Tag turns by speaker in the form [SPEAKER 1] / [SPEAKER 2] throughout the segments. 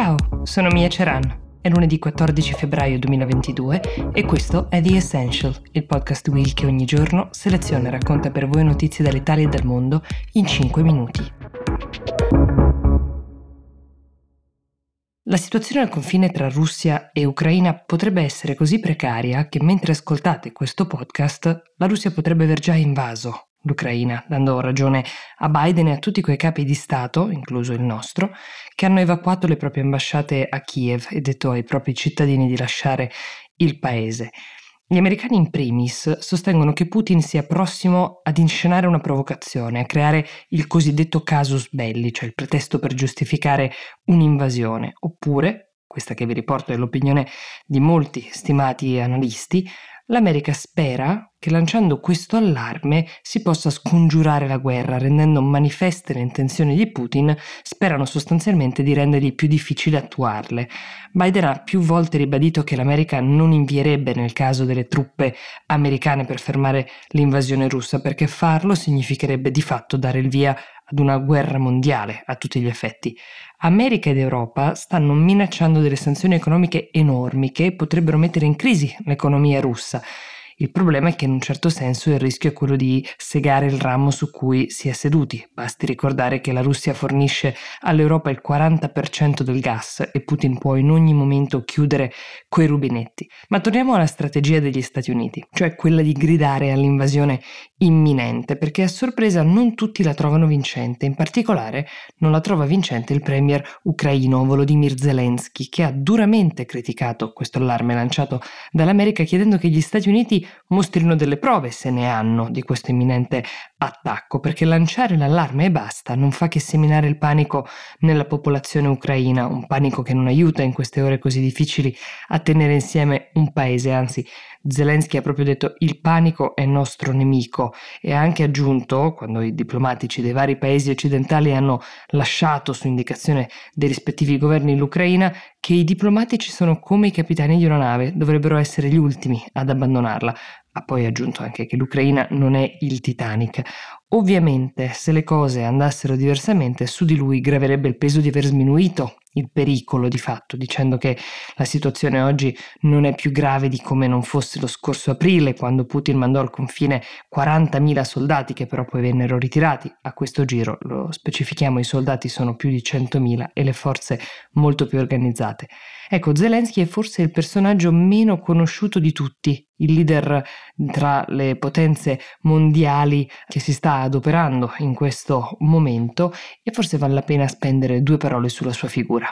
[SPEAKER 1] Ciao, sono Mia Ceran. È lunedì 14 febbraio 2022 e questo è The Essential, il podcast Will che ogni giorno seleziona e racconta per voi notizie dall'Italia e dal mondo in 5 minuti. La situazione al confine tra Russia e Ucraina potrebbe essere così precaria che mentre ascoltate questo podcast la Russia potrebbe aver già invaso l'Ucraina, dando ragione a Biden e a tutti quei capi di Stato, incluso il nostro, che hanno evacuato le proprie ambasciate a Kiev e detto ai propri cittadini di lasciare il paese. Gli americani in primis sostengono che Putin sia prossimo ad inscenare una provocazione, a creare il cosiddetto casus belli, cioè il pretesto per giustificare un'invasione, oppure, questa che vi riporto è l'opinione di molti stimati analisti, L'America spera che lanciando questo allarme si possa scongiurare la guerra, rendendo manifeste le intenzioni di Putin, sperano sostanzialmente di rendergli più difficile attuarle. Biden ha più volte ribadito che l'America non invierebbe nel caso delle truppe americane per fermare l'invasione russa, perché farlo significherebbe di fatto dare il via ad una guerra mondiale a tutti gli effetti. America ed Europa stanno minacciando delle sanzioni economiche enormi che potrebbero mettere in crisi l'economia russa il problema è che in un certo senso il rischio è quello di segare il ramo su cui si è seduti. Basti ricordare che la Russia fornisce all'Europa il 40% del gas e Putin può in ogni momento chiudere quei rubinetti. Ma torniamo alla strategia degli Stati Uniti, cioè quella di gridare all'invasione imminente, perché a sorpresa non tutti la trovano vincente, in particolare non la trova vincente il premier ucraino Volodymyr Zelensky, che ha duramente criticato questo allarme lanciato dall'America chiedendo che gli Stati Uniti mostrino delle prove, se ne hanno, di questo imminente attacco, perché lanciare l'allarme e basta non fa che seminare il panico nella popolazione ucraina, un panico che non aiuta in queste ore così difficili a tenere insieme un paese, anzi Zelensky ha proprio detto il panico è nostro nemico e ha anche aggiunto, quando i diplomatici dei vari paesi occidentali hanno lasciato su indicazione dei rispettivi governi l'Ucraina, che i diplomatici sono come i capitani di una nave, dovrebbero essere gli ultimi ad abbandonarla. Ha poi aggiunto anche che l'Ucraina non è il Titanic. Ovviamente, se le cose andassero diversamente, su di lui graverebbe il peso di aver sminuito il pericolo di fatto, dicendo che la situazione oggi non è più grave di come non fosse lo scorso aprile, quando Putin mandò al confine 40.000 soldati che però poi vennero ritirati. A questo giro, lo specifichiamo, i soldati sono più di 100.000 e le forze molto più organizzate. Ecco, Zelensky è forse il personaggio meno conosciuto di tutti, il leader tra le potenze mondiali che si sta adoperando in questo momento e forse vale la pena spendere due parole sulla sua figura.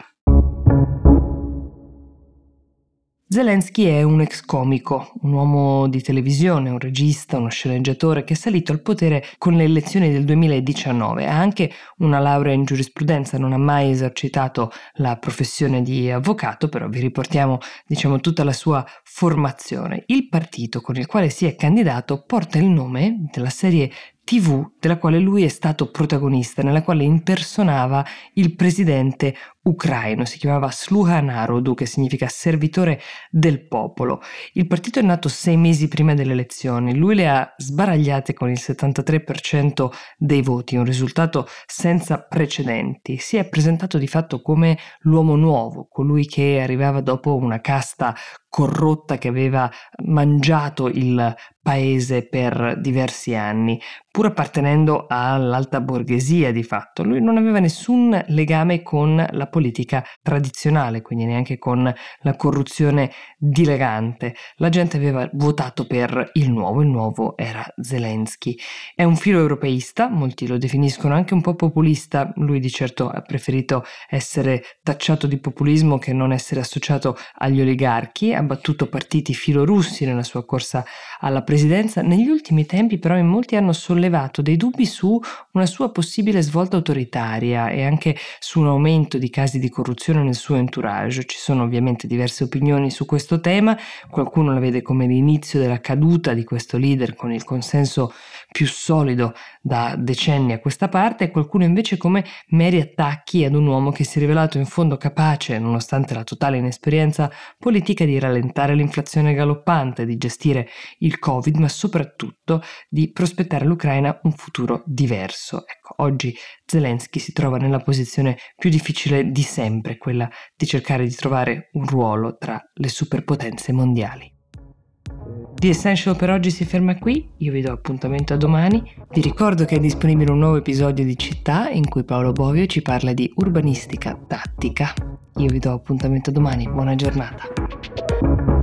[SPEAKER 1] Zelensky è un ex comico, un uomo di televisione, un regista, uno sceneggiatore che è salito al potere con le elezioni del 2019. Ha anche una laurea in giurisprudenza, non ha mai esercitato la professione di avvocato, però vi riportiamo diciamo tutta la sua formazione. Il partito con il quale si è candidato porta il nome della serie TV della quale lui è stato protagonista, nella quale impersonava il presidente ucraino, si chiamava Sluha Narodu, che significa servitore del popolo. Il partito è nato sei mesi prima delle elezioni, lui le ha sbaragliate con il 73% dei voti, un risultato senza precedenti. Si è presentato di fatto come l'uomo nuovo, colui che arrivava dopo una casta corrotta che aveva mangiato il paese per diversi anni, pur appartenendo all'alta borghesia di fatto. Lui non aveva nessun legame con la politica tradizionale, quindi neanche con la corruzione dilagante. La gente aveva votato per il nuovo, il nuovo era Zelensky. È un filo europeista, molti lo definiscono anche un po' populista, lui di certo ha preferito essere tacciato di populismo che non essere associato agli oligarchi, ha battuto partiti filorussi nella sua corsa alla presidenza. Negli ultimi tempi però in molti hanno sollevato dei dubbi su una sua possibile svolta autoritaria e anche su un aumento di casi di corruzione nel suo entourage. Ci sono ovviamente diverse opinioni su questo tema, qualcuno la vede come l'inizio della caduta di questo leader con il consenso più solido da decenni a questa parte e qualcuno invece come meri attacchi ad un uomo che si è rivelato in fondo capace, nonostante la totale inesperienza politica, di rallentare l'inflazione galoppante, di gestire il Covid, ma soprattutto di prospettare all'Ucraina un futuro diverso. Ecco, oggi Zelensky si trova nella posizione più difficile di sempre, quella di cercare di trovare un ruolo tra le superpotenze mondiali. The Essential per oggi si ferma qui, io vi do appuntamento a domani. Vi ricordo che è disponibile un nuovo episodio di Città in cui Paolo Bovio ci parla di urbanistica tattica. Io vi do appuntamento a domani, buona giornata.